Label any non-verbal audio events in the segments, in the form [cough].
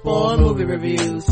Spoil movie reviews.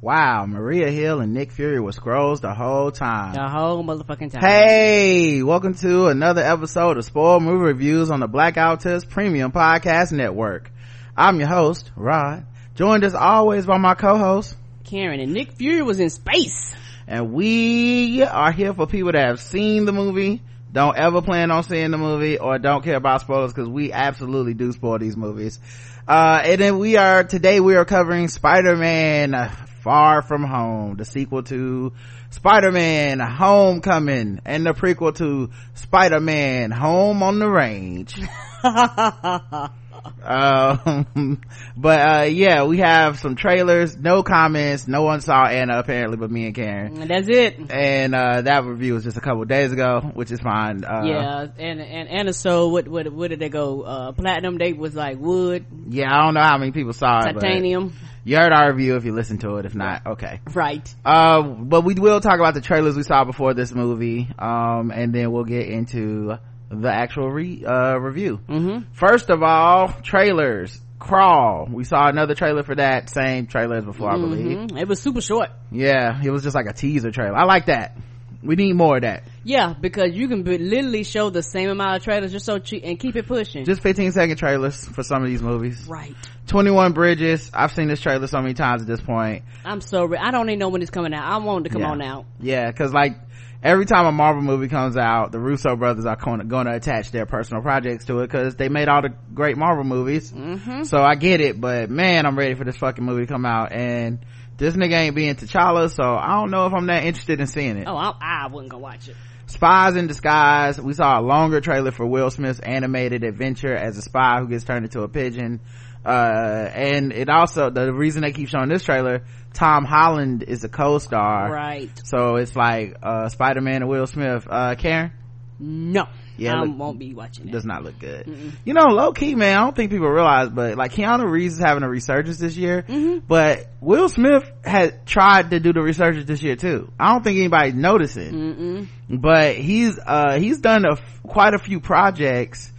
Wow, Maria Hill and Nick Fury were Skrulls the whole time. The whole motherfucking time. Hey, welcome to another episode of Spoil Movie Reviews on the Blackout Test Premium Podcast Network. I'm your host, Rod, joined as always by my co-host, Karen, and Nick Fury was in space. And we are here for people that have seen the movie, don't ever plan on seeing the movie, or don't care about spoilers, because we absolutely do spoil these movies. Uh, and then we are, today we are covering Spider-Man Far From Home, the sequel to Spider-Man Homecoming, and the prequel to Spider-Man Home on the Range. [laughs] um [laughs] but uh yeah we have some trailers no comments no one saw anna apparently but me and karen that's it. and uh that review was just a couple days ago which is fine uh yeah, and and and so what what what did they go? Uh, platinum. They was like wood, yeah i don't know how many people saw it titanium. you heard our review if you listened to it if not okay Right. uh but we will talk about the trailers we saw before this movie um and then we'll get into the actual re uh review Mm-hmm. first of all trailers crawl we saw another trailer for that same trailer as before i believe. It was super short. yeah it was just like a teaser trailer i like that we need more of that Yeah, because you can be, literally show the same amount of trailers just so cheap and keep it pushing. just 15 second trailers for some of these movies right. 21 bridges i've seen this trailer so many times at this point I'm so re- I don't even know when it's coming out. I want it to come Yeah. on out. yeah because like every time a marvel movie comes out the russo brothers are going to attach their personal projects to it because they made all the great marvel movies Mm-hmm. so i get it but man i'm ready for this fucking movie to come out and this nigga ain't being T'Challa, so I don't know if I'm that interested in seeing it. Oh, I, I wasn't gonna watch it. Spies in Disguise. We saw a longer trailer for Will Smith's animated adventure as a spy who gets turned into a pigeon. Uh, and it also, the reason they keep showing this trailer, Tom Holland is a co-star. Right. So it's like, uh, Spider-Man and Will Smith. Uh, Karen? No. Yeah, I look- won't be watching it. Does not look good. You know, low key, man, I don't think people realize, but like Keanu Reeves is having a resurgence this year, Mm-hmm. but Will Smith had tried to do the resurgence this year too. I don't think anybody's noticing Mm-mm. but he's uh he's done a f- quite a few projects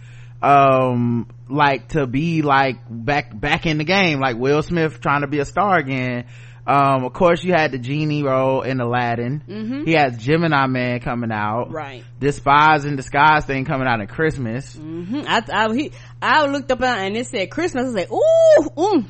um like to be like back back in the game like will smith trying to be a star again um of course you had the genie role in aladdin Mhm. he has gemini man coming out Right. this spies in disguise thing coming out in christmas hmm I, I, he, I looked up and it said Christmas. I said, ooh, mm,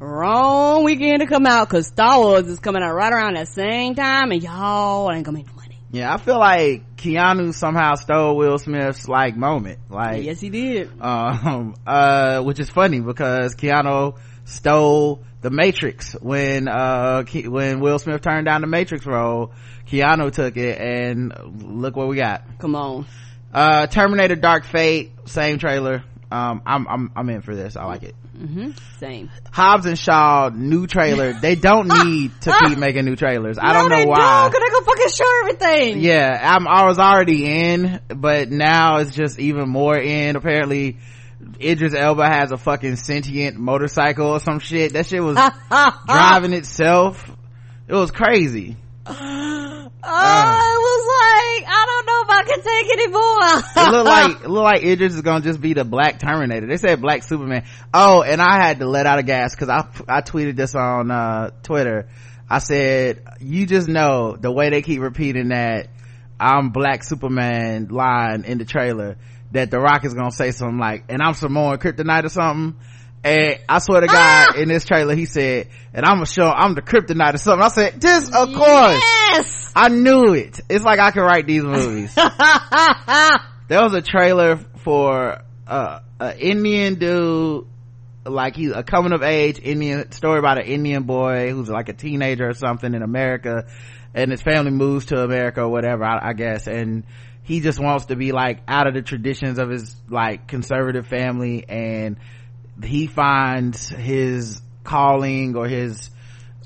wrong weekend to come out because Star Wars is coming out right around that same time and y'all ain't gonna make no. Yeah i feel like keanu somehow stole will smith's like moment like yes, he did. um [laughs] uh which is funny because keanu stole the matrix when uh Ke- when will smith turned down the matrix role keanu took it and look what we got Come on. uh terminator dark fate same trailer um i'm i'm i'm in for this. I like it. Hmm Same. hobbs and shaw new trailer. They don't [laughs] need to keep making new trailers. I don't know they why. Don't, cause they gonna fucking show everything. yeah i'm i was already in but now it's just even more in. Apparently idris elba has a fucking sentient motorcycle or some shit. That shit was [laughs] driving itself. It was crazy. [gasps] Oh, it was like, I don't know if I can take anymore. it looked [laughs] like it looked like idris is gonna just be the black terminator they said black superman oh and i had to let out a gas because i i tweeted this on uh twitter i said you just know the way they keep repeating that i'm black superman line in the trailer that the rock is gonna say something like and i'm samoan kryptonite or something and I swear to God, in this trailer, he said, and I'm gonna show, I'm the kryptonite or something. I said, this, of course. Yes. I knew it. It's like I can write these movies. [laughs] there was a trailer for uh an indian dude like he's a coming of age indian story about an indian boy who's like a teenager or something in america and his family moves to america or whatever i, I guess and he just wants to be like out of the traditions of his like conservative family and he finds his calling or his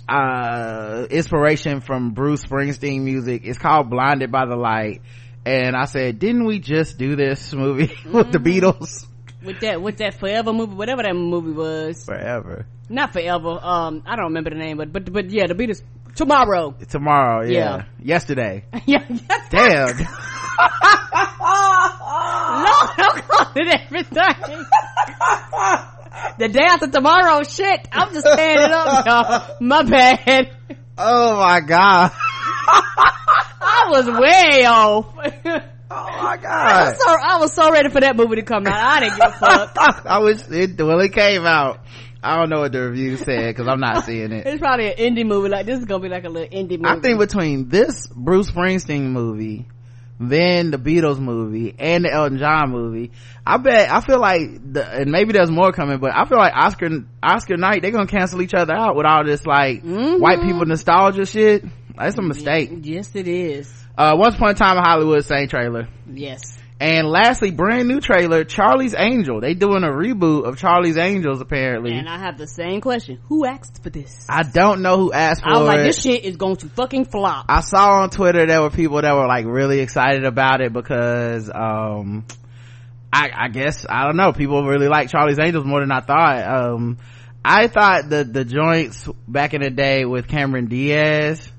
uh inspiration from bruce springsteen music it's called blinded by the light and i said didn't we just do this movie [laughs] with the Mm-hmm. beatles with that with that forever movie, whatever that movie was. forever Not forever. Um, I don't remember the name, but but but yeah, the Beatles tomorrow. tomorrow yeah, Yeah. yesterday [laughs] yeah. yes. damn [laughs] Lord, it everything. The day after tomorrow, shit. I'm just tearing it up, y'all. My bad. oh my god I was way off. oh my I god was so I was so ready for that movie to come out. I didn't give a fuck. [laughs] I wish it well it came out. I don't know what the review said because I'm not seeing it. It's probably an indie movie. Like this is gonna be like a little indie movie. I think between this Bruce Springsteen movie, then the Beatles movie, and the Elton John movie, I bet I feel like the and maybe there's more coming, but I feel like Oscar Oscar night they're gonna cancel each other out with all this like Mhm. white people nostalgia shit. That's a mistake. Yes, it is. Uh, Once Upon a Time in Hollywood, same trailer. Yes. And lastly, brand new trailer, Charlie's Angel. They doing a reboot of Charlie's Angels apparently. And I have the same question. Who asked for this? I don't know who asked for it. I was like, it. this shit is going to fucking flop. I saw on Twitter there were people that were like really excited about it because, um, I, I guess, I don't know, people really like Charlie's Angels more than I thought. Um, I thought the, the joints back in the day with Cameron Diaz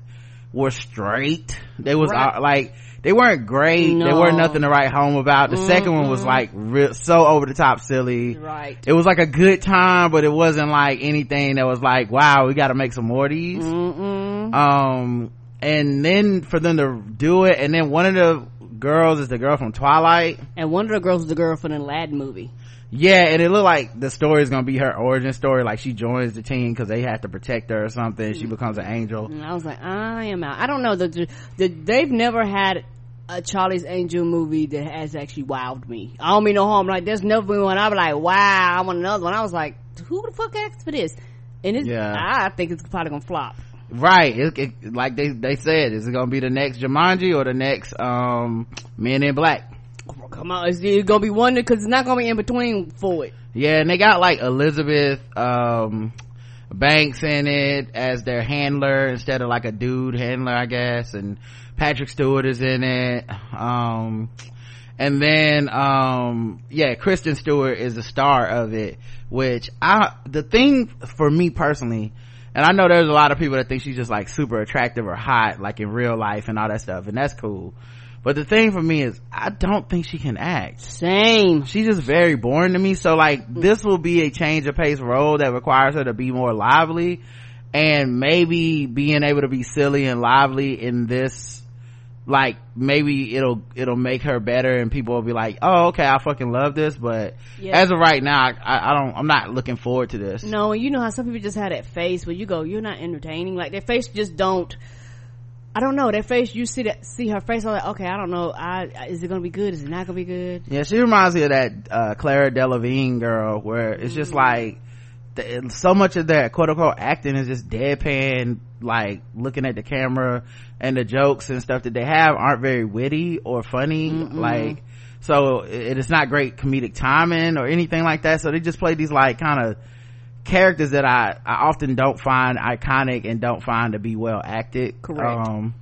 were straight. They was Right. uh, like, they weren't great. They weren't nothing to write home about. The second one was Mhm. like real, so over the top silly. Right. It was like a good time, but it wasn't like anything that was like, wow, we gotta make some more of these Mm-mm. um and then for them to do it and then one of the girls is the girl from twilight And one of the girls is the girl from the Aladdin movie. yeah and it looked like the story is gonna be her origin story like she joins the team because they have to protect her or something she becomes an angel And I was like, I am out. I don't know. The, the, they've never had a Charlie's Angel movie that has actually wowed me. I don't mean no harm. Like, there's never been one. I was like, wow, I want another one. I was like, who the fuck asked for this? And it's, Yeah. I think it's probably gonna flop. right it, it, like they they said is it gonna be the next Jumanji or the next um Men in Black Come on, it's, it's gonna be one because it's not gonna be in between for it. yeah and they got like Elizabeth um Banks in it as their handler instead of like a dude handler I guess and Patrick Stewart is in it. Um and then um yeah Kristen Stewart is the star of it which I the thing for me personally and I know there's a lot of people that think she's just like super attractive or hot like in real life and all that stuff and that's cool but the thing for me is I don't think she can act Same. she's just very boring to me so like mm. this will be a change of pace role that requires her to be more lively and maybe being able to be silly and lively in this like maybe it'll it'll make her better and people will be like oh okay i fucking love this but Yeah. as of right now I, I don't i'm not looking forward to this No, and you know how some people just have that face where you go, you're not entertaining. Like their face just don't. I don't know. that face, you see that, see her face. I'm like, okay, I don't know. I is it gonna be good? Is it not gonna be good? Yeah, she reminds me of that uh, Clara Delevingne girl, where it's just like the, so much of their quote unquote acting is just deadpan, like looking at the camera, and the jokes and stuff that they have aren't very witty or funny. Like, so it, it's not great comedic timing or anything like that. So they just play these like kind of characters that I I often don't find iconic and don't find to be well acted. Correct. Um,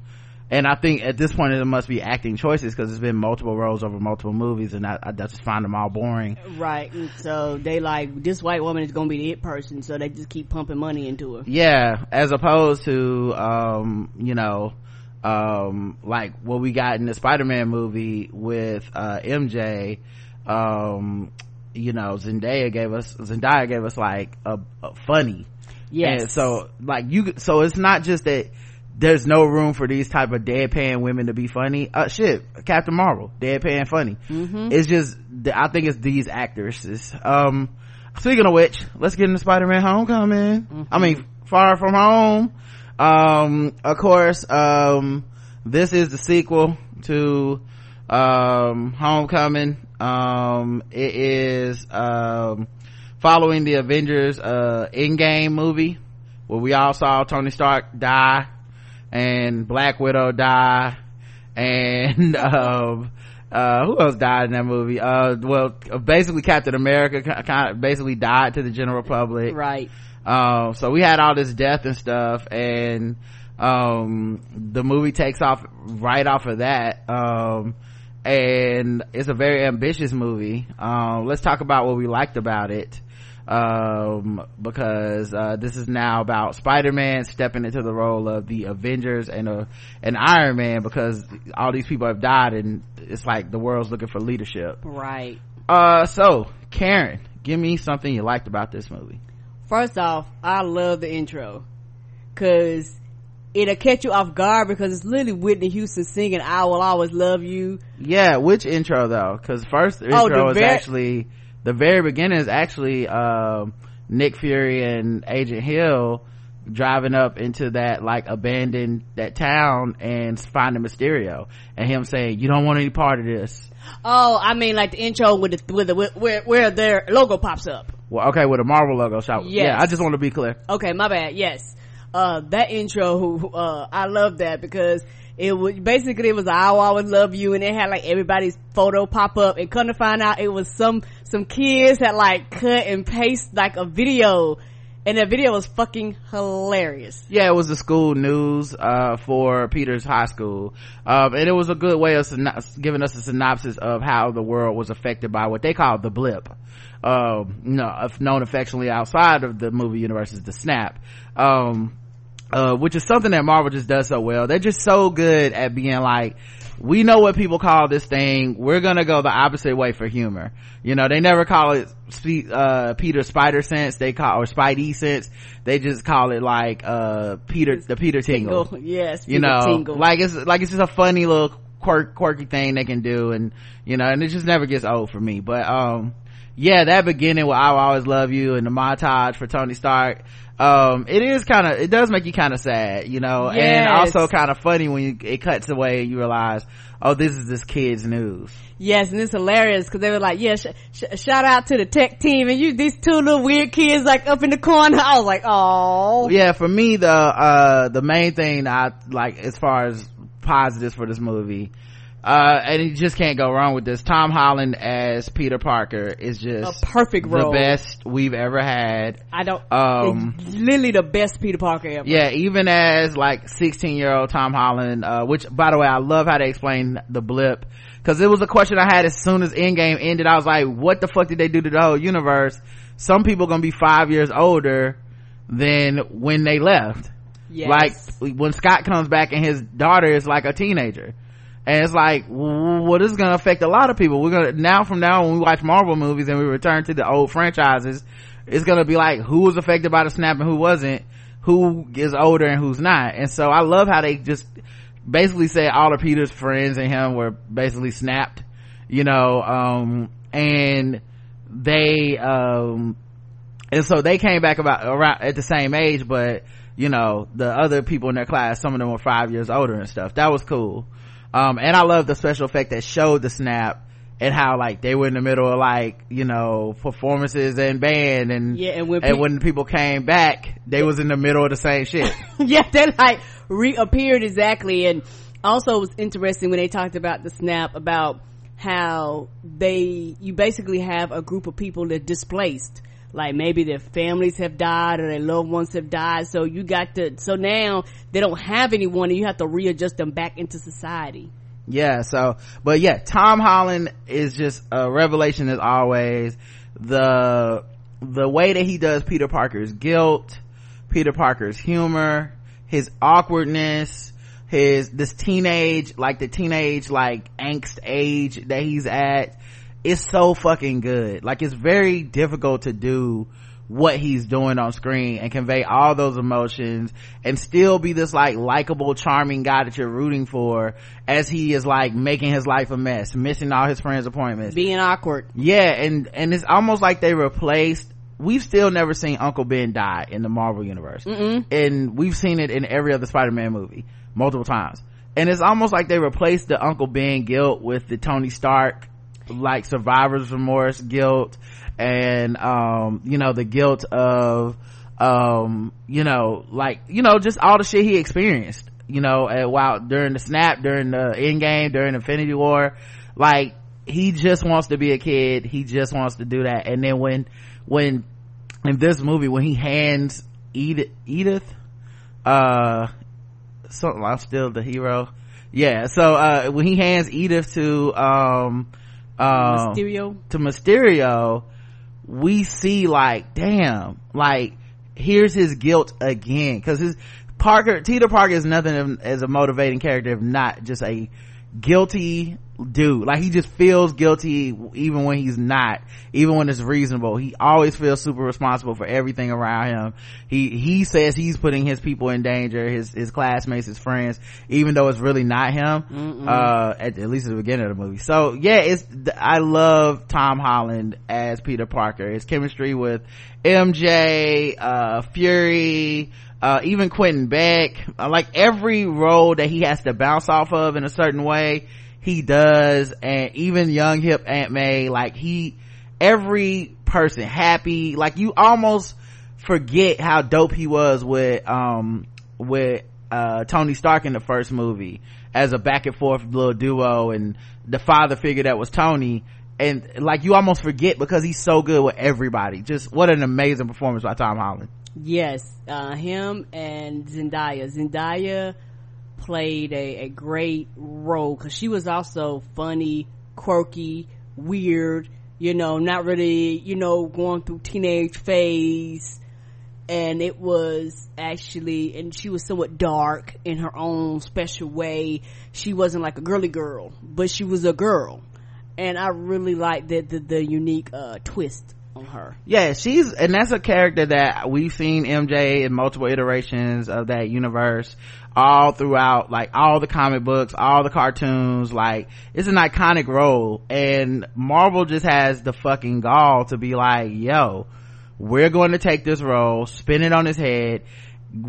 and I think at this point it must be acting choices because it's been multiple roles over multiple movies, and I, I just find them all boring. Right. And so they like this white woman is gonna be the it person, so they just keep pumping money into her. Yeah, as opposed to um, you know, um, like what we got in the Spider-Man movie with uh, MJ. Um, you know, Zendaya gave us Zendaya gave us like a, a funny. yeah so like you, so it's not just that there's no room for these type of deadpan women to be funny. Uh, shit, Captain Marvel, deadpan funny. Mm-hmm. It's just, I think it's these actresses. Um, speaking of which, let's get into Spider-Man Homecoming. I mean, Far From Home. Um, of course, um, this is the sequel to, um, Homecoming. Um, it is, um, following the Avengers, uh, Endgame movie where we all saw Tony Stark die and Black Widow die and, [laughs] um, uh who else died in that movie? Uh well basically captain america kind of basically died to the general public. Right. Um so we had all this death and stuff and um the movie takes off right off of that. Um and it's a very ambitious movie. Um let's talk about what we liked about it. Um because uh this is now about spider-man stepping into the role of the avengers and uh and iron man because all these people have died and it's like the world's looking for leadership. Right. Uh so karen give me something you liked about this movie. First off i love the intro because it'll catch you off guard because it's literally Whitney Houston singing "I Will Always Love You." Yeah, which intro though? Because first oh, intro oh, is ver- actually the very beginning is actually um, Nick Fury and Agent Hill driving up into that like abandoned that town and finding Mysterio and him saying, "You don't want any part of this." Oh, I mean like the intro with the with the where where their logo pops up. Well, okay, with a Marvel logo. So yes. yeah, I just want to be clear. Okay, my bad. Yes, uh, that intro, uh, I love that because it was basically it was I will always love you and it had like everybody's photo pop up and come to find out it was some some kids that like cut and paste like a video and the video was fucking hilarious. Yeah, it was the school news uh, for Peters High School, um, and it was a good way of giving us a synopsis of how the world was affected by what they called the blip. Um, you know, known affectionately outside of the movie universe as the snap. Um, uh, which is something that Marvel just does so well. They're just so good at being like, we know what people call this thing. We're gonna go the opposite way for humor. You know, they never call it, uh, Peter Spider Sense. They call, or Spidey Sense. They just call it like, uh, Peter, the Peter Tingle. Tingle. Yes. you know, Tingle. like it's, like it's just a funny little quirk, quirky thing they can do. And, you know, and it just never gets old for me. But, um, yeah, that beginning with I will always love you and the montage for Tony Stark um it is kind of it does make you kind of sad you know? Yes. and also kind of funny when you, it cuts away and you realize oh this is this kid's news. Yes and it's hilarious because they were like yeah sh- sh- shout out to the tech team and you these two little weird kids like up in the corner. [laughs] I was like oh yeah for me the uh the main thing i like as far as positives for this movie uh, and you just can't go wrong with this. Tom Holland as Peter Parker is just a perfect role. The best we've ever had. I don't, um, literally the best Peter Parker ever. Yeah, even as like 16 year old Tom Holland, uh, which by the way, I love how they explain the blip. Cause it was a question I had as soon as Endgame ended. I was like, what the fuck did they do to the whole universe? Some people gonna be five years older than when they left. Yes. Like when Scott comes back and his daughter is like a teenager and it's like well this is to affect a lot of people. We're to now from now when we watch marvel movies and we return to the old franchises it's to be like who was affected by the snap and who wasn't? Who is older and who's not? And so i love how they just basically say all of peter's friends and him were basically snapped you know um, and they um, and so they came back about around at the same age but you know the other people in their class some of them were five years older and stuff. That was cool um, and I love the special effect that showed the snap and how like they were in the middle of like you know performances and band and yeah and when, and pe- when people came back they was in the middle of the same shit. [laughs] Yeah they like reappeared exactly. And also it was interesting when they talked about the snap about how they you basically have a group of people that displaced like maybe their families have died or their loved ones have died. So you got to so now they don't have anyone and you have to readjust them back into society. Yeah so but yeah tom holland is just a revelation as always. The the way that he does peter parker's guilt peter parker's humor his awkwardness his this teenage like the teenage like angst age that he's at it's so fucking good. Like it's very difficult to do what he's doing on screen and convey all those emotions and still be this like likable charming guy that you're rooting for as he is like making his life a mess missing all his friends appointments. Being awkward. Yeah and and it's almost like they replaced we've still never seen uncle ben die in the marvel universe. Mm-mm. and we've seen it in every other spider-man movie multiple times. And it's almost like they replaced the uncle ben guilt with the tony stark like survivor's remorse guilt and um you know the guilt of um you know like you know just all the shit he experienced you know while during the snap during the end game during infinity war like he just wants to be a kid. He just wants to do that. And then when when in this movie when he hands edith edith uh something i'm still the hero. Yeah so uh when he hands edith to um uh Mysterio. to mysterio we see like damn like here's his guilt again because his parker peter parker is nothing as a motivating character if not just a guilty dude like he just feels guilty even when he's not even when it's reasonable. He always feels super responsible for everything around him. He he says he's putting his people in danger his his classmates his friends even though it's really not him uh at, at least at the beginning of the movie. So yeah it's i love tom holland as peter parker. His chemistry with mj uh fury uh, even Quentin Beck, uh, like every role that he has to bounce off of in a certain way, he does. And even young hip Aunt May, like he, every person happy, like you almost forget how dope he was with, um, with, uh, Tony Stark in the first movie as a back and forth little duo and the father figure that was Tony. And like you almost forget because he's so good with everybody. Just what an amazing performance by Tom Holland. Yes, uh, him and Zendaya. Zendaya played a, a great role because she was also funny, quirky, weird, you know, not really, you know, going through teenage phase. And it was actually, and she was somewhat dark in her own special way. She wasn't like a girly girl, but she was a girl. And I really liked the, the, the unique, uh, twist on her. Yeah, she's, and that's a character that we've seen MJ in multiple iterations of that universe all throughout, like all the comic books, all the cartoons, like it's an iconic role and Marvel just has the fucking gall to be like, yo, we're going to take this role, spin it on his head,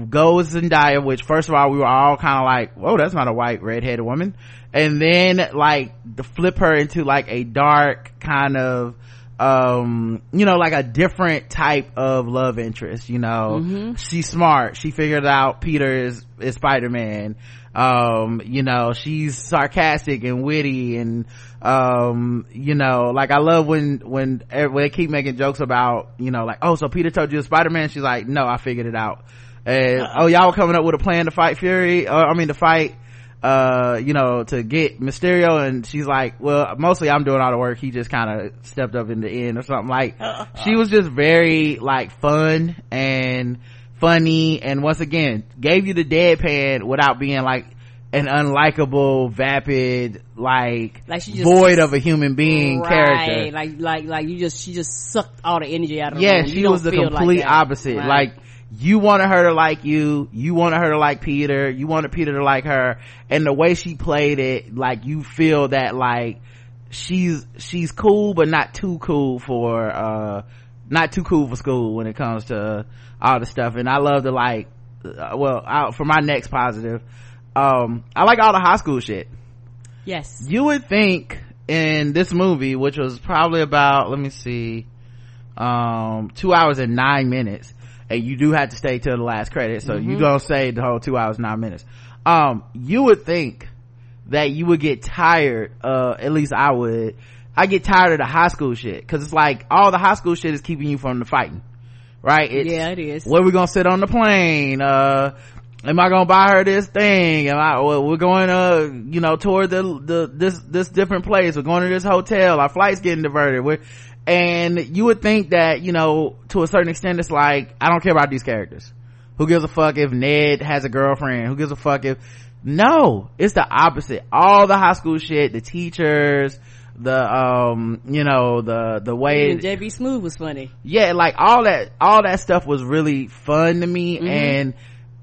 go with Zendaya, which first of all, we were all kind of like, whoa, that's not a white redheaded woman. And then like flip her into like a dark kind of, um you know like a different type of love interest you know. Mm-hmm. she's smart. She figured out peter is is spider-man. Um you know she's sarcastic and witty and um you know like i love when when, when they keep making jokes about you know like oh so peter told you spider-man? She's like no i figured it out. And oh y'all were coming up with a plan to fight fury? Uh, i mean to fight uh you know to get mysterio and she's like well mostly i'm doing all the work he just kind of stepped up in the end or something like she was just very like fun and funny and once again gave you the deadpan without being like an unlikable vapid like, Like she just- void of a human being right. character Like, like, like you just, she just sucked all the energy out of the yeah room. She was the feel like complete opposite Right. like you wanted her to like you. You wanted her to like peter. You wanted peter to like her. And the way she played it like you feel that like she's she's cool but not too cool for uh not too cool for school when it comes to all the stuff. And i love to like uh, well I, for my next positive um i like all the high school shit. Yes. you would think in this movie which was probably about let me see um two hours and nine minutes and you do have to stay till the last credit so you don't say the whole two hours nine minutes. Um you would think that you would get tired uh at least i would. I get tired of the high school shit because it's like all the high school shit is keeping you from the fighting right? It's, yeah, it is. where we gonna sit on the plane uh am i gonna buy her this thing? Am i well, we're going uh you know toward the the this this different place. We're going to this hotel. Our flight's getting diverted. We're and you would think that you know to a certain extent it's like i don't care about these characters who gives a fuck if ned has a girlfriend who gives a fuck if no it's the opposite all the high school shit the teachers the um you know the the way JB Smoove was funny. yeah like all that all that stuff was really fun to me Mm-hmm. and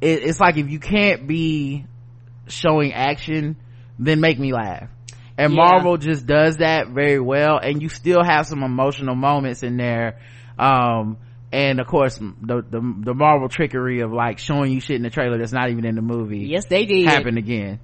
it, it's like if you can't be showing action then make me laugh and Yeah. marvel just does that very well and you still have some emotional moments in there um and of course the, the the marvel trickery of like showing you shit in the trailer that's not even in the movie Yes, they did. happen again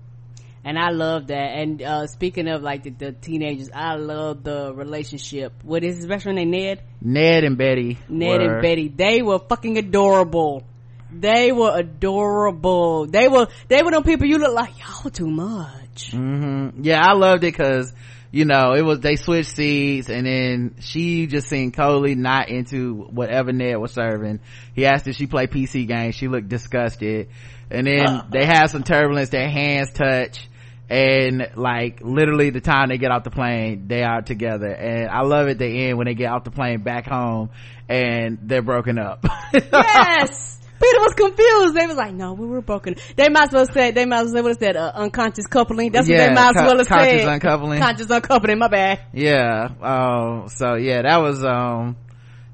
And I love that. And, uh, speaking of like the, the teenagers, I love the relationship. What is his best friend name? Ned? ned and betty Ned were- and Betty. They were fucking adorable. They were adorable. They were, they were them people you look like, y'all too much. Hmm yeah i loved it because you know, it was, they switched seats and then she just seemed totally not into whatever Ned was serving. He asked if she play PC games. She looked disgusted. And then they had some turbulence. Their hands touch and like literally the time they get off the plane, they are together. And I love at the end when they get off the plane back home and they're broken up. [laughs] yes! Peter was confused. They was like, no, we were broken. They might as well say, they might as well have said, uh, unconscious coupling. That's Yeah, what they might as well have conscious said. uncoupling. Conscious uncoupling, my bad. yeah um so yeah that was um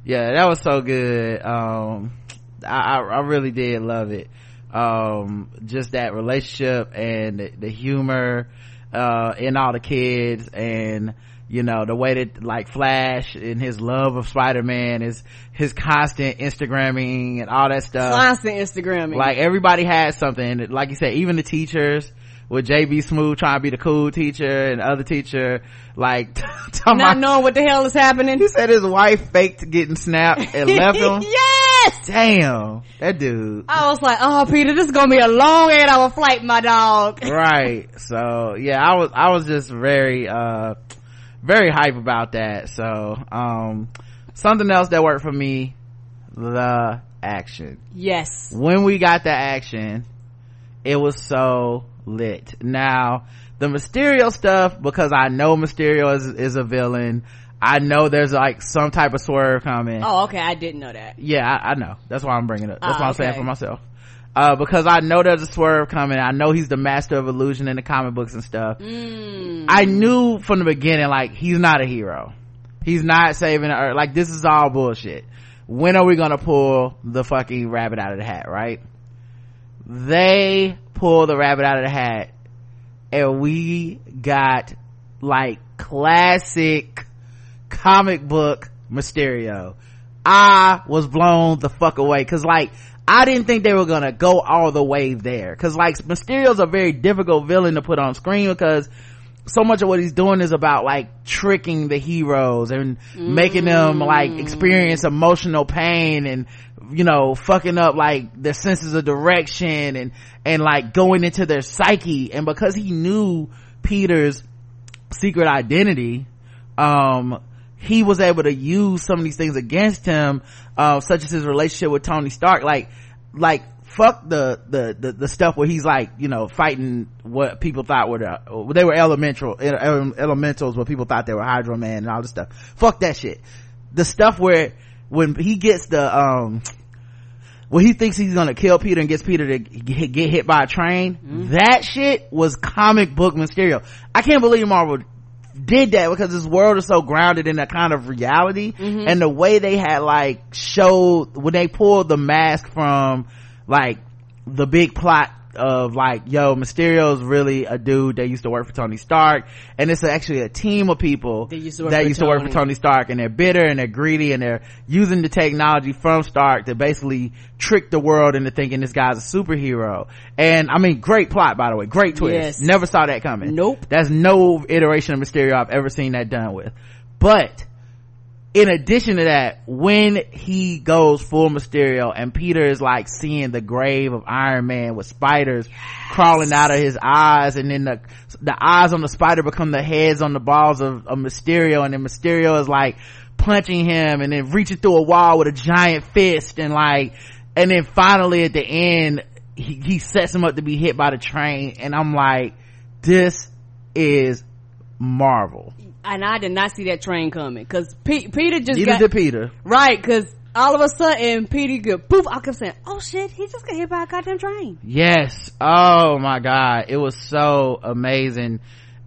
yeah that was so good um i i, I really did love it um just that relationship and the, the humor uh in all the kids and you know the way that like flash and his love of spider-man is his constant instagramming and all that stuff Constant Instagramming. like everybody had something like you said even the teachers with JB Smoove trying to be the cool teacher and other teacher like [laughs] not about knowing what the hell is happening. he said his wife faked getting snapped and [laughs] left him yes! damn that dude I was like, oh, Peter, this is gonna be a long eight hour flight, my dog. right so yeah i was i was just very uh very hype about that. So um something else that worked for me the action. Yes. when we got the action it was so lit. Now the mysterio stuff because i know mysterio is, is a villain i know there's like some type of swerve coming. Oh, okay, I didn't know that. yeah I, I know. That's why i'm bringing it up. That's Ah, what i'm saying for myself uh, because i know there's a swerve coming i know he's the master of illusion in the comic books and stuff Mm. I knew from the beginning, like, he's not a hero. He's not saving the earth. Like, this is all bullshit. When are we gonna pull the fucking rabbit out of the hat, right? They pull the rabbit out of the hat and we got like classic comic book Mysterio. I was blown the fuck away cause like I didn't think they were gonna go all the way there. Cause like Mysterio's a very difficult villain to put on screen because so much of what he's doing is about like tricking the heroes and making them like experience emotional pain and you know fucking up like their senses of direction and and like going into their psyche. And because he knew peter's secret identity um he was able to use some of these things against him uh such as his relationship with tony stark. Like like fuck the the the, the stuff where he's like you know fighting what people thought were the, they were elemental elementals but people thought they were hydro man and all this stuff. Fuck that shit. The stuff where when he gets the um when he thinks he's gonna kill Peter and gets Peter to get, get hit by a train, that shit was comic book Mysterio. I can't believe Marvel did that because this world is so grounded in that kind of reality. Mm-hmm. And the way they had like showed when they pulled the mask from like the big plot of like yo mysterio's really a dude that used to work for tony stark and it's actually a team of people That used to work for used to work for Tony. tony stark and they're bitter and they're greedy and they're using the technology from stark to basically trick the world into thinking this guy's a superhero and i mean great plot by the way great twist Yes. never saw that coming Nope. that's no iteration of mysterio i've ever seen that done with but in addition to that, when he goes full Mysterio and Peter is like seeing the grave of Iron Man with spiders crawling out of his eyes and then the, the eyes on the spider become the heads on the balls of, of Mysterio and then Mysterio is like punching him and then reaching through a wall with a giant fist and like, and then finally at the end, he, he sets him up to be hit by the train and I'm like, this is Marvel. And I did not see that train coming because Pe- Peter just Neither got did Peter. right because all of a sudden Peter get poof. I kept saying, "Oh shit, he just got hit by a goddamn train." Yes. Oh my God. It was so amazing.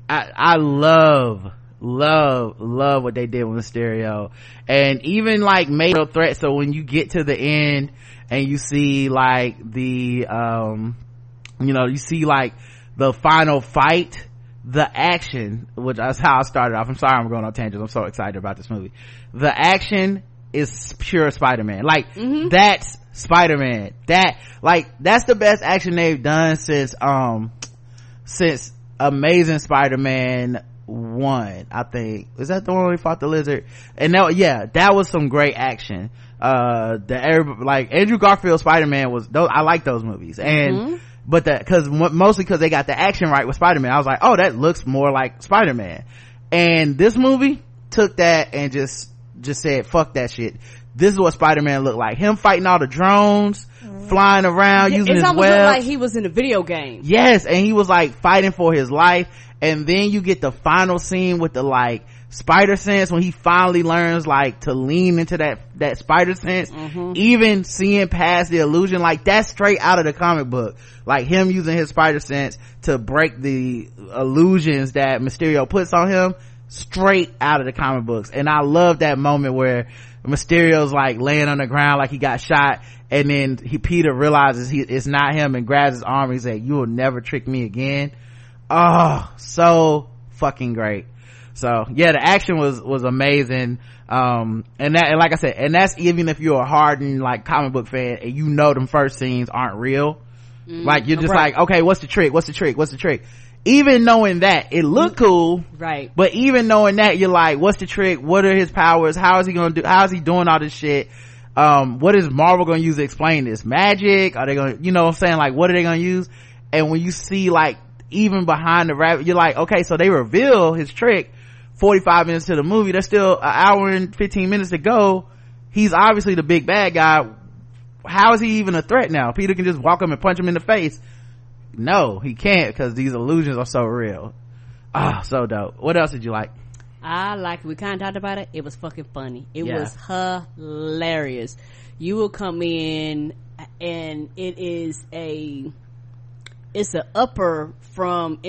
I, I love, love, love what they did with Mysterio. And even like made a threat. So when you get to the end and you see like the, um, you know, you see like the final fight, the action, which is how I started off. I'm sorry I'm going on tangents. I'm so excited about this movie. The action is pure Spider-Man. Like, that's Spider-Man. That, like, that's the best action they've done since, um, since Amazing Spider-Man 1, I think. Is that the one where he fought the lizard? And that, yeah, that was some great action. Uh, the, like, Andrew Garfield Spider-Man was, those, I like those movies. And, but that, cause mo- mostly cause they got the action right with Spider-Man. I was like, oh, that looks more like Spider-Man. and this movie took that and just just said fuck that shit this is what spider-man looked like him fighting all the drones mm-hmm. flying around using it's his almost webs like he was in a video game. Yes, and he was like fighting for his life. And then you get the final scene with the like spider sense when he finally learns like to lean into that, that spider sense. Mm-hmm. Even seeing past the illusion, like that's straight out of the comic book. Like him using his spider sense to break the illusions that Mysterio puts on him straight out of the comic books. And I love that moment where Mysterio's like laying on the ground like he got shot and then he Peter realizes he it's not him and grabs his arm and he's like, You will never trick me again. Oh, so fucking great. So yeah, the action was was amazing. Um and that and like I said, and that's even if you're a hardened like comic book fan and you know them first scenes aren't real. like you're just right. like, okay, what's the trick? What's the trick? What's the trick? Even knowing that, it looked cool. Right. But even knowing that, you're like, what's the trick? What are his powers? How is he gonna do, how is he doing all this shit? Um, what is Marvel gonna use to explain this? Magic? Are they gonna, you know what I'm saying? Like, what are they gonna use? And when you see like, even behind the rabbit, you're like, okay, so they reveal his trick 45 minutes to the movie. There's still an hour and 15 minutes to go. He's obviously the big bad guy. How is he even a threat now? Peter can just walk him and punch him in the face. No, he can't because these illusions are so real. Ah, so dope. What else did you like? I like we kind of talked about it. It was fucking funny. It Yeah. was hilarious. You will come in and it is a it's an upper from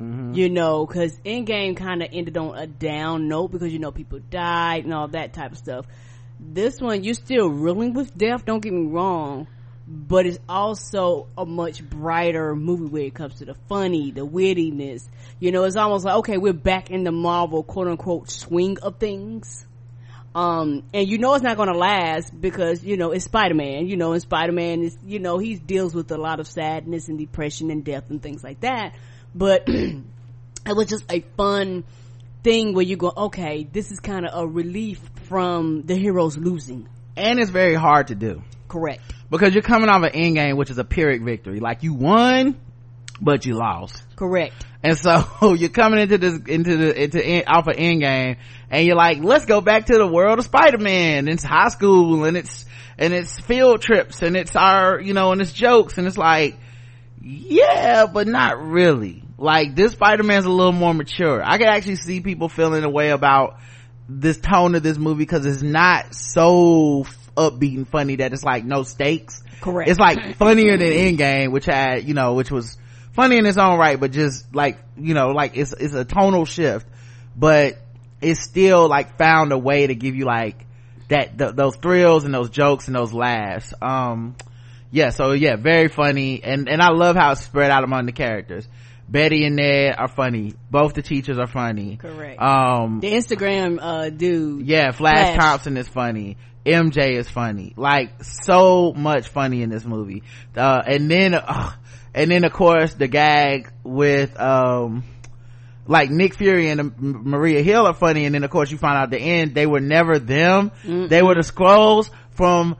Endgame. You know, because Endgame kind of ended on a down note because you know people died and all that type of stuff. This one, you're still reeling with death. Don't get me wrong, but it's also a much brighter movie when it comes to the funny, the wittiness. You know, it's almost like okay, we're back in the Marvel quote unquote swing of things. Um, and you know it's not gonna last because, you know, it's Spider-Man, you know, and Spider-Man is, you know, he deals with a lot of sadness and depression and death and things like that. But [clears throat] it was just a fun thing where you go, okay, this is kind of a relief from the heroes losing. And it's very hard to do Correct. because you're coming off an end game, which is a Pyrrhic victory. Like you won, but you lost. Correct. And so [laughs] you're coming into this, into the, into in, off an end game and you're like, let's go back to the world of Spider-Man. It's high school and it's, and it's field trips and it's our, you know, and it's jokes and it's like, yeah, but not really. Like this Spider-Man's a little more mature. I can actually see people feeling a way about this tone of this movie because it's not so upbeat and funny that it's like no stakes. Correct. It's like [laughs] funnier than Endgame, which had, you know, which was funny in its own right, but just like, you know, like it's, it's a tonal shift, but it's still like found a way to give you like that, th- those thrills and those jokes and those laughs. Um, yeah, so yeah, very funny. And, and I love how it's spread out among the characters. Betty and Ned are funny. Both the teachers are funny. Correct. Um, the Instagram, uh, dude. yeah, Flash, Flash. Thompson is funny. MJ is funny. Like so much funny in this movie. Uh, and then, uh, and then of course the gag with, um, like Nick Fury and um, Maria Hill are funny. And then of course you find out at the end they were never them. They were the Skrulls from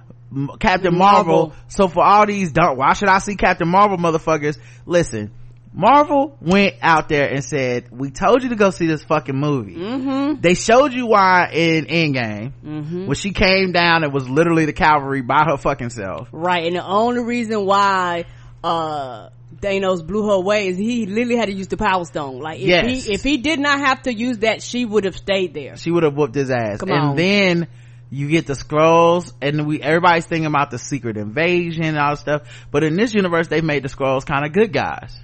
Captain Marvel. Marvel. So for all these don't, why should I see Captain Marvel motherfuckers? Listen. Marvel went out there and said, we told you to go see this fucking movie. Mm-hmm. They showed you why in Endgame when she came down it was literally the cavalry by her fucking self. Right. And the only reason why, uh, Thanos blew her away is he literally had to use the power stone. Like if Yes. he, if he did not have to use that, she would have stayed there. She would have whooped his ass. Come and on. then you get the Skrulls and we everybody's thinking about the secret invasion and all that stuff. But in this universe they've made the Skrulls kind of good guys.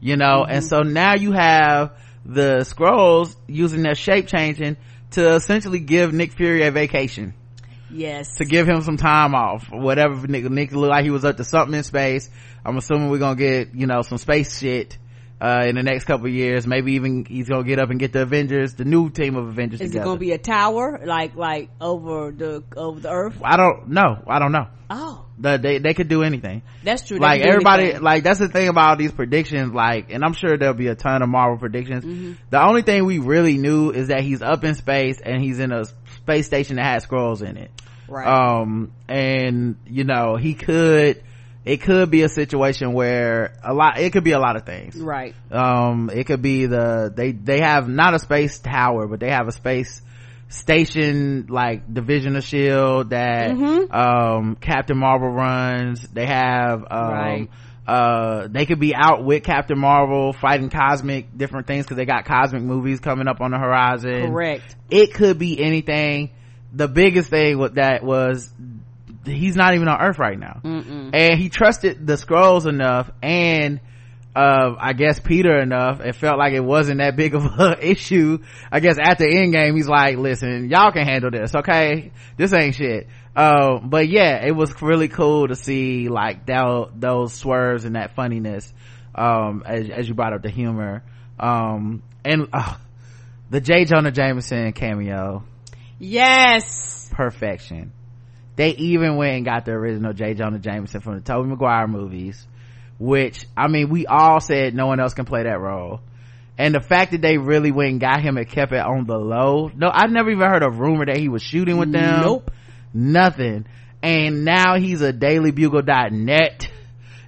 You know, and Mm-hmm. so now you have the Skrulls using their shape changing to essentially give Nick Fury a vacation. Yes. to give him some time off whatever Nick, Nick looked like he was up to something in space i'm assuming we're gonna get you know some space shit uh in the next couple of years maybe even he's gonna get up and get the avengers the new team of avengers Is it going to be a tower like like over the over the earth? i don't know i don't know Oh, the, they they could do anything that's true. They like everybody anything. like that's the thing about all these predictions like and i'm sure there'll be a ton of marvel predictions Mm-hmm. the only thing we really knew is that he's up in space and he's in a space station that has Skrulls in it right. um and you know he could it could be a situation where a lot it could be a lot of things. Right. Um it could be the they they have not a space tower but they have a space station like division of shield that Mhm. um captain marvel runs. They have um Right. uh they could be out with captain marvel fighting cosmic different things because they got cosmic movies coming up on the horizon. Correct. It could be anything. The biggest thing with that was he's not even on earth right now. Mm-mm. and he trusted the Skrulls enough and uh i guess peter enough. It felt like it wasn't that big of a [laughs] issue. I guess at the end game he's like listen y'all can handle this okay? This ain't shit. Uh, but yeah it was really cool to see like that, those swerves and that funniness um as, as you brought up the humor. Um and uh, the j. Jonah jameson cameo. Yes. Perfection. They even went and got the original J. Jonah Jameson from the Tobey Maguire movies, which, I mean, we all said no one else can play that role. And the fact that they really went and got him and kept it on the low. No, I've never even heard a rumor that he was shooting with them. Nope. Nothing. And now he's a dailybugle.net.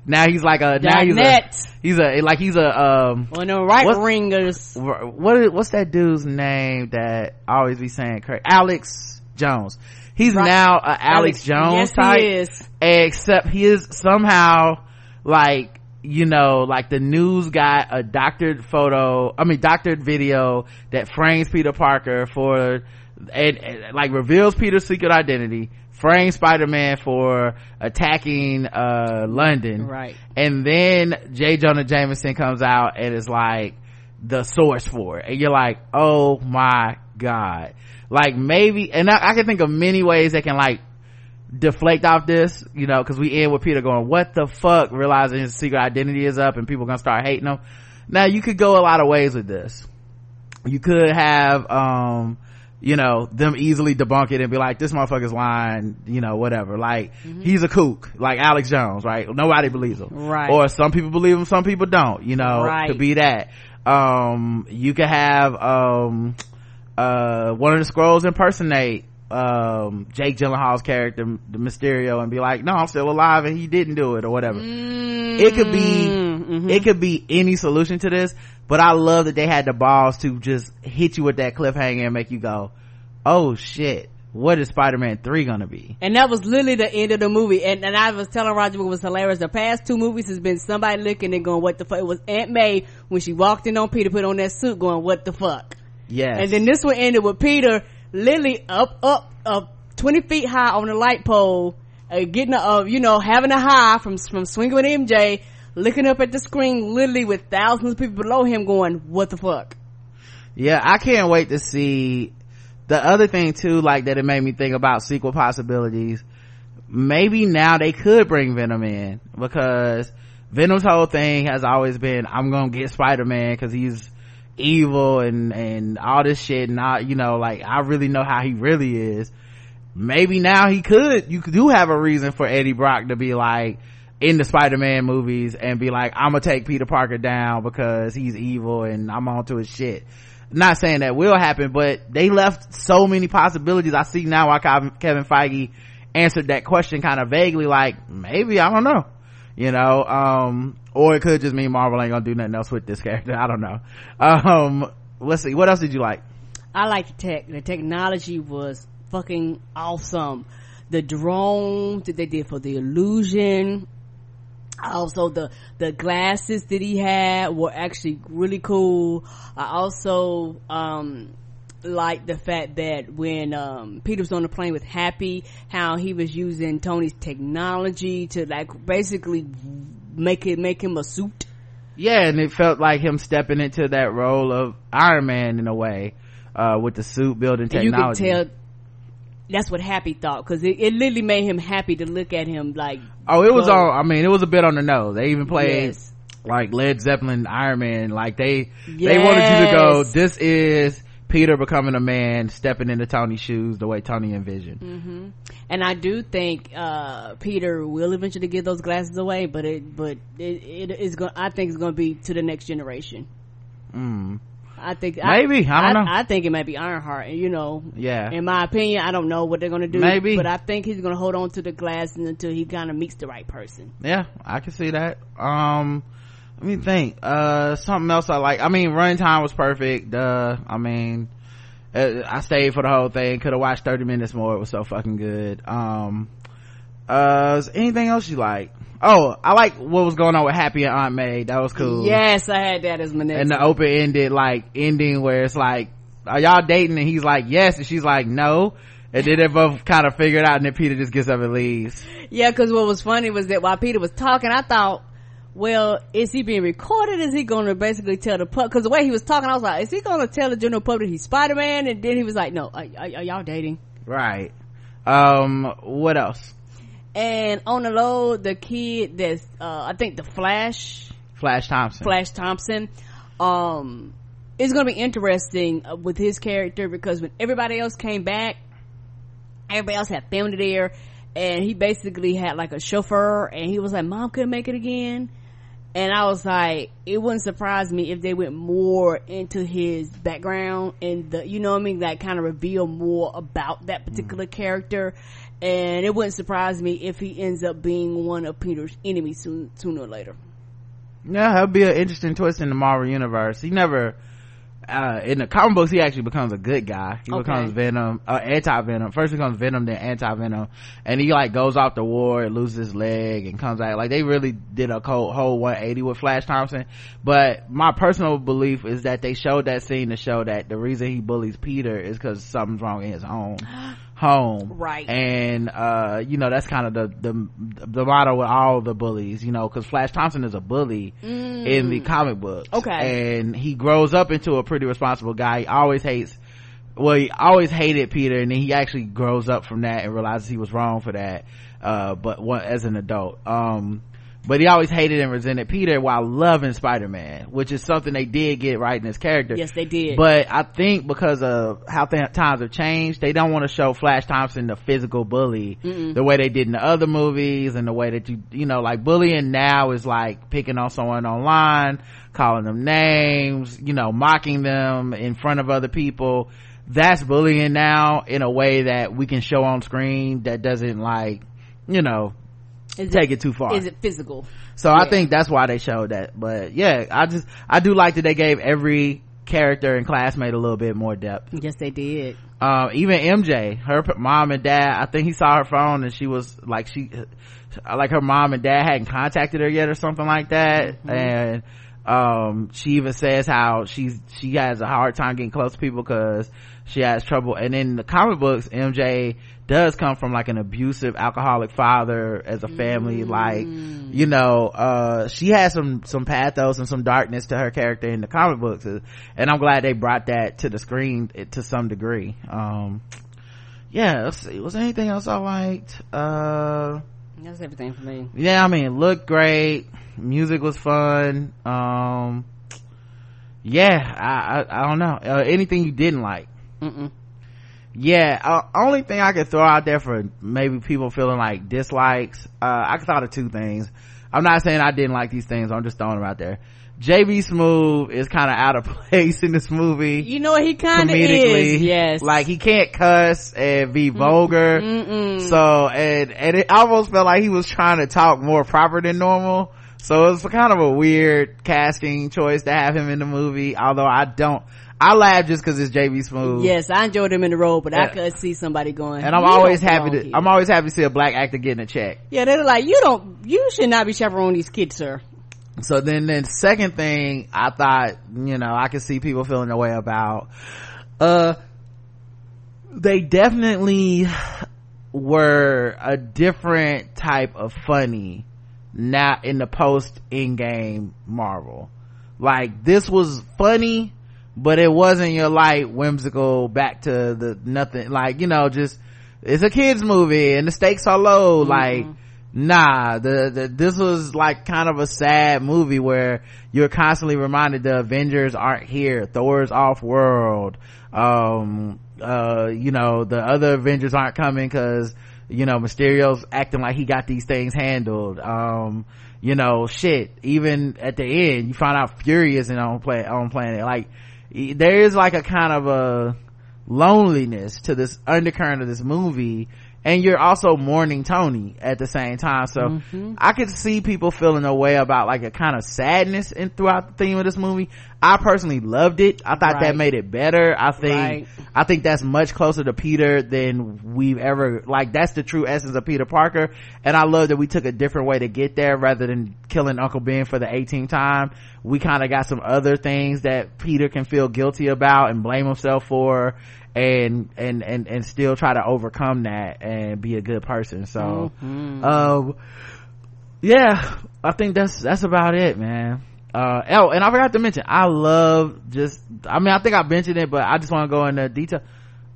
Now he's like a, now he's net. a, he's a, like he's a, um, on the right ringers what what's that dude's name that always be saying alex jones he's Right. now a alex, jones yes type he is except he is somehow like you know like the news got a doctored photo i mean doctored video that frames peter parker for and, and, like reveals peter's secret identity frames spider-man for attacking uh london right and then J. Jonah Jameson comes out and is like the source for it. And you're like, oh my god. Like maybe, and I, I can think of many ways that can like deflect off this, you know, cause we end with Peter going, what the fuck, realizing his secret identity is up and people gonna start hating him. Now you could go a lot of ways with this. You could have, um, you know, them easily debunk it and be like, this motherfucker's lying, you know, whatever. Like, he's a kook, like Alex Jones, right? Nobody believes him. Right. Or some people believe him, some people don't, you know, Right. could be that. Um, you could have, um, uh, one of the Skrulls impersonate, um, Jake Gyllenhaal's character, the Mysterio, and be like, no, I'm still alive and he didn't do it or whatever. It could be Mhm. it could be any solution to this but i love that they had the balls to just hit you with that cliffhanger and make you go oh shit what is spider-man 3 gonna be and that was literally the end of the movie. And, and I was telling Roger it was hilarious. The past two movies has been somebody looking and going, what the fuck? It was Aunt May when she walked in on Peter, put on that suit going, what the fuck? yes And then this one ended with Peter literally up, up, up 20 feet high on the light pole, uh, getting a, uh, you know, having a high from, from swinging with MJ, looking up at the screen literally with thousands of people below him going, what the fuck? yeah i can't wait to see the other thing too like that it made me think about sequel possibilities maybe now they could bring venom in because venom's whole thing has always been i'm gonna get spider-man because he's evil and and all this shit and I, you know like i really know how he really is. Maybe now he could you do have a reason for eddie brock to be like in the spider-man movies and be like i'm gonna take peter parker down because he's evil and i'm onto his shit not saying that will happen but they left so many possibilities i see now why kevin feige answered that question kind of vaguely like maybe i don't know you know um or it could just mean marvel ain't gonna do nothing else with this character [laughs] i don't know um let's see what else did you like I like the tech. The technology was fucking awesome. The drones that they did for the illusion. Also the, the glasses that he had were actually really cool. I also, um, like the fact that when, um, Peter was on the plane with Happy, how he was using Tony's technology to like basically make it, make him a suit. yeah and it felt like him stepping into that role of iron man in a way uh with the suit building And you technology tell that's what Happy thought because it, it literally made him happy to look at him like oh it was go. on i mean it was a bit on the nose they even played Yes. like led zeppelin iron man like they they wanted you to go this is peter becoming a man stepping into tony's shoes the way tony envisioned Mm. and I do think uh Peter will eventually give those glasses away but it but it, it is going I think it's going to be to the next generation mm. I think maybe I, I don't know. I think it might be Ironheart. And you know, yeah. In my opinion, I don't know what they're gonna do. Maybe, but I think he's gonna hold on to the glass until he kind of meets the right person. Yeah, I can see that. Um, let me think. Uh, something else I like. I mean, runtime was perfect. Uh, I mean, uh, I stayed for the whole thing. Could have watched thirty minutes more. It was so fucking good. Um, uh, anything else you like? Oh, I like what was going on with Happy and Aunt May. That was cool. Yes, I had that as my next. And the open ended like ending where it's like, are y'all dating? And he's like, yes. And she's like, no. And then they both kind of figure it out and then Peter just gets up and leaves. Yeah, cause what was funny was that while Peter was talking, I thought, well, is he being recorded? Is he going to basically tell the public? Cause the way he was talking, I was like, is he going to tell the general public he's Spider-Man? And then he was like, no, are, are, are y'all dating? Right. Um, what else? And on the low the kid that's uh i think the flash. Flash thompson. Flash thompson. Um it's gonna be interesting uh, with his character because when everybody else came back everybody else had family there and he basically had like a chauffeur and he was like mom couldn't make it again. And I was like, it wouldn't surprise me if they went more into his background and the, you know what I mean, that kind of reveal more about that particular mm. character and it wouldn't surprise me if he ends up being one of Peter's enemies soon, sooner or later. Yeah, that'd be an interesting twist in the Marvel universe. He never, uh, in the comic books, he actually becomes a good guy. He okay. becomes Venom, uh, anti-Venom. First becomes Venom, then anti-Venom. And he like goes off the war and loses his leg and comes out. Like they really did a whole, whole 180 with Flash Thompson. But my personal belief is that they showed that scene to show that the reason he bullies Peter is because something's wrong in his home. [gasps] home. Right. And uh you know that's kind of the the the motto with all the bullies you know because flash thompson is a bully mm. in the comic books. Okay. And he grows up into a pretty responsible guy. He always hates well he always hated peter and then he actually grows up from that and realizes he was wrong for that uh but one, as an adult. Um but he always hated and resented Peter while loving Spider-Man, which is something they did get right in his character. Yes, they did. But I think because of how th- times have changed, they don't want to show Flash Thompson the physical bully Mm-mm. the way they did in the other movies and the way that you, you know, like bullying now is like picking on someone online, calling them names, you know, mocking them in front of other people. That's bullying now in a way that we can show on screen that doesn't like, you know, is take it, it, too far. Is it physical? So yeah. I think that's why they showed that. But yeah, I just I do like that they gave every character and classmate a little bit more depth. Yes, they did. Uh, even MJ, her mom and dad. I think he saw her phone and she was like she, like her mom and dad hadn't contacted her yet or something like that. Mm-hmm. And um, she even says how she's she has a hard time getting close to people because she has trouble. And in the comic books, MJ does come from like an abusive alcoholic father as a family mm. like you know uh she has some some pathos and some darkness to her character in the comic books and i'm glad they brought that to the screen eh, to some degree. Um yeah let's see was there anything else i liked? Uh that's everything for me. yeah i mean it looked great. Music was fun. Um yeah i i, I don't know. Uh, anything you didn't like? Mm-mm yeah uh, only thing i could throw out there for maybe people feeling like dislikes uh, i thought of two things i'm not saying i didn't like these things i'm just throwing them out there JB Smoove is kind of out of [laughs] place in this movie. You know what he kind of is. Yes. Like he can't cuss and be vulgar. Mm-mm. So and and it almost felt like he was trying to talk more proper than normal. So it's kind of a weird casting choice to have him in the movie. Although I don't, I laugh just because it's JB Smoove. Yes, I enjoyed him in the role, but yeah. I could see somebody going. And I'm always happy to. Here. I'm always happy to see a black actor getting a check. Yeah, they're like, you don't, you should not be chaperoning these kids, sir. So then, then second thing, I thought, you know, I could see people feeling the way about. Uh, they definitely were a different type of funny now in the post Endgame Marvel. Like this was funny but it wasn't your light whimsical back to the nothing like you know just it's a kids movie and the stakes are low mm-hmm. like nah the, the this was like kind of a sad movie where you're constantly reminded the avengers aren't here thor's off world um uh you know the other avengers aren't coming because you know mysterio's acting like he got these things handled um you know shit even at the end you find out fury isn't on play on planet like there is like a kind of a loneliness to this undercurrent of this movie and you're also mourning Tony at the same time. So mm-hmm. I could see people feeling a way about like a kind of sadness in throughout the theme of this movie. I personally loved it. I thought right. that made it better. I think, right. I think that's much closer to Peter than we've ever, like that's the true essence of Peter Parker. And I love that we took a different way to get there rather than killing Uncle Ben for the 18th time. We kind of got some other things that Peter can feel guilty about and blame himself for and and and and still try to overcome that and be a good person. So mm-hmm. um yeah i think that's that's about it man. Uh oh and i forgot to mention i love just i mean i think i mentioned it but i just want to go into detail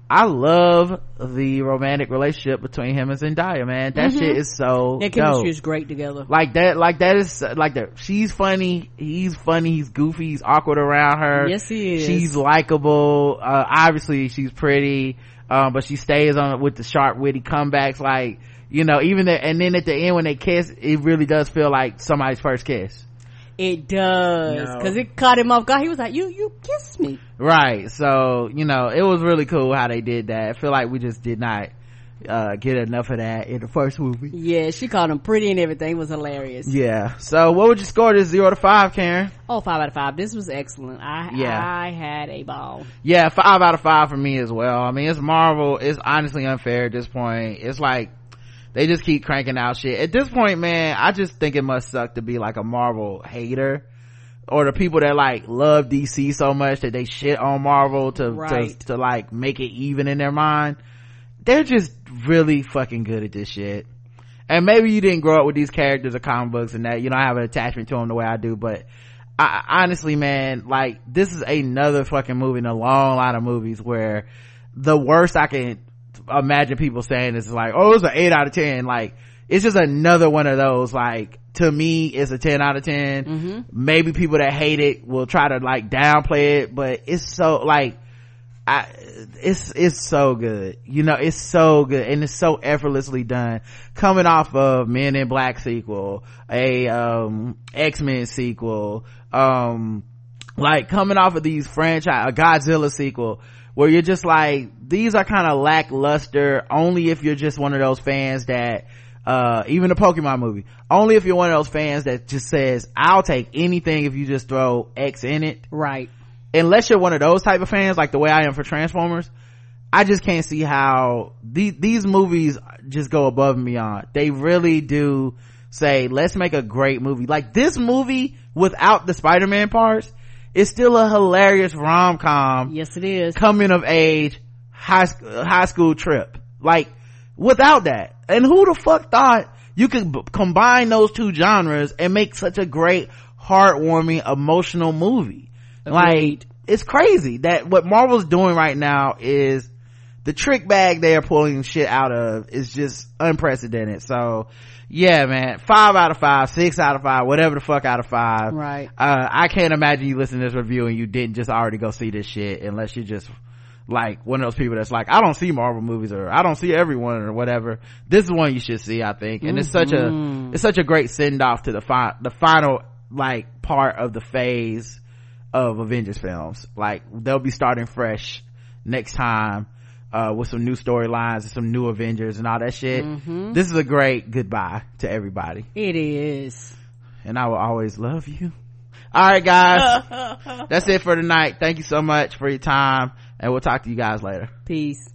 I love the romantic relationship between him and Zendaya, man. That mm-hmm. shit is so. Their chemistry is great together. Like that, like that is like that. She's funny. He's funny. He's goofy. He's awkward around her. Yes, he is. She's likable. Uh, obviously, she's pretty. Um, but she stays on with the sharp, witty comebacks. Like you know, even there, and then at the end when they kiss, it really does feel like somebody's first kiss. It does because it caught him off guard. He was like, "You, you kissed me." Right. So you know, it was really cool how they did that. I feel like we just did not uh, get enough of that in the first movie. Yeah, she called him pretty and everything. It was hilarious. Yeah. So what would you score this zero to five, Karen? Oh, five out of five. This was excellent. I yeah. I had a ball. Yeah, five out of five for me as well. I mean, it's Marvel. It's honestly unfair at this point. It's like they just keep cranking out shit. At this point, man, I just think it must suck to be like a Marvel hater. Or the people that like love DC so much that they shit on Marvel to, right. to, to like make it even in their mind. They're just really fucking good at this shit. And maybe you didn't grow up with these characters or comic books and that you don't have an attachment to them the way I do, but I, honestly, man, like this is another fucking movie in a long line of movies where the worst I can imagine people saying is like, oh, it's an eight out of 10. Like, it's just another one of those, like, to me, it's a 10 out of 10. Mm-hmm. Maybe people that hate it will try to like downplay it, but it's so, like, I, it's, it's so good. You know, it's so good and it's so effortlessly done. Coming off of Men in Black sequel, a, um, X-Men sequel, um, like coming off of these franchise, a Godzilla sequel, where you're just like these are kind of lackluster only if you're just one of those fans that uh, even the pokemon movie. Only if you're one of those fans that just says i'll take anything if you just throw x in it. Right. Unless you're one of those type of fans like the way i am for transformers i just can't see how these these movies just go above and beyond. They really do say let's make a great movie. Like this movie without the spider-man parts it's still a hilarious rom-com. Yes, it is. Coming of age, high, high school trip. Like, without that. And who the fuck thought you could b- combine those two genres and make such a great, heartwarming, emotional movie? Agreed. Like, it's crazy that what Marvel's doing right now is the trick bag they are pulling shit out of is just unprecedented. So, yeah man five out of five six out of five whatever the fuck out of five. Right. Uh, i can't imagine you listening to this review and you didn't just already go see this shit unless you just like one of those people that's like i don't see marvel movies or i don't see everyone or whatever. This is one you should see i think. And mm-hmm. it's such a it's such a great send-off to the fi- the final like part of the phase of avengers films. Like they'll be starting fresh next time uh, with some new storylines and some new Avengers and all that shit. Mm-hmm. This is a great goodbye to everybody. It is. And I will always love you. All right, guys. [laughs] That's it for tonight. Thank you so much for your time and we'll talk to you guys later. Peace.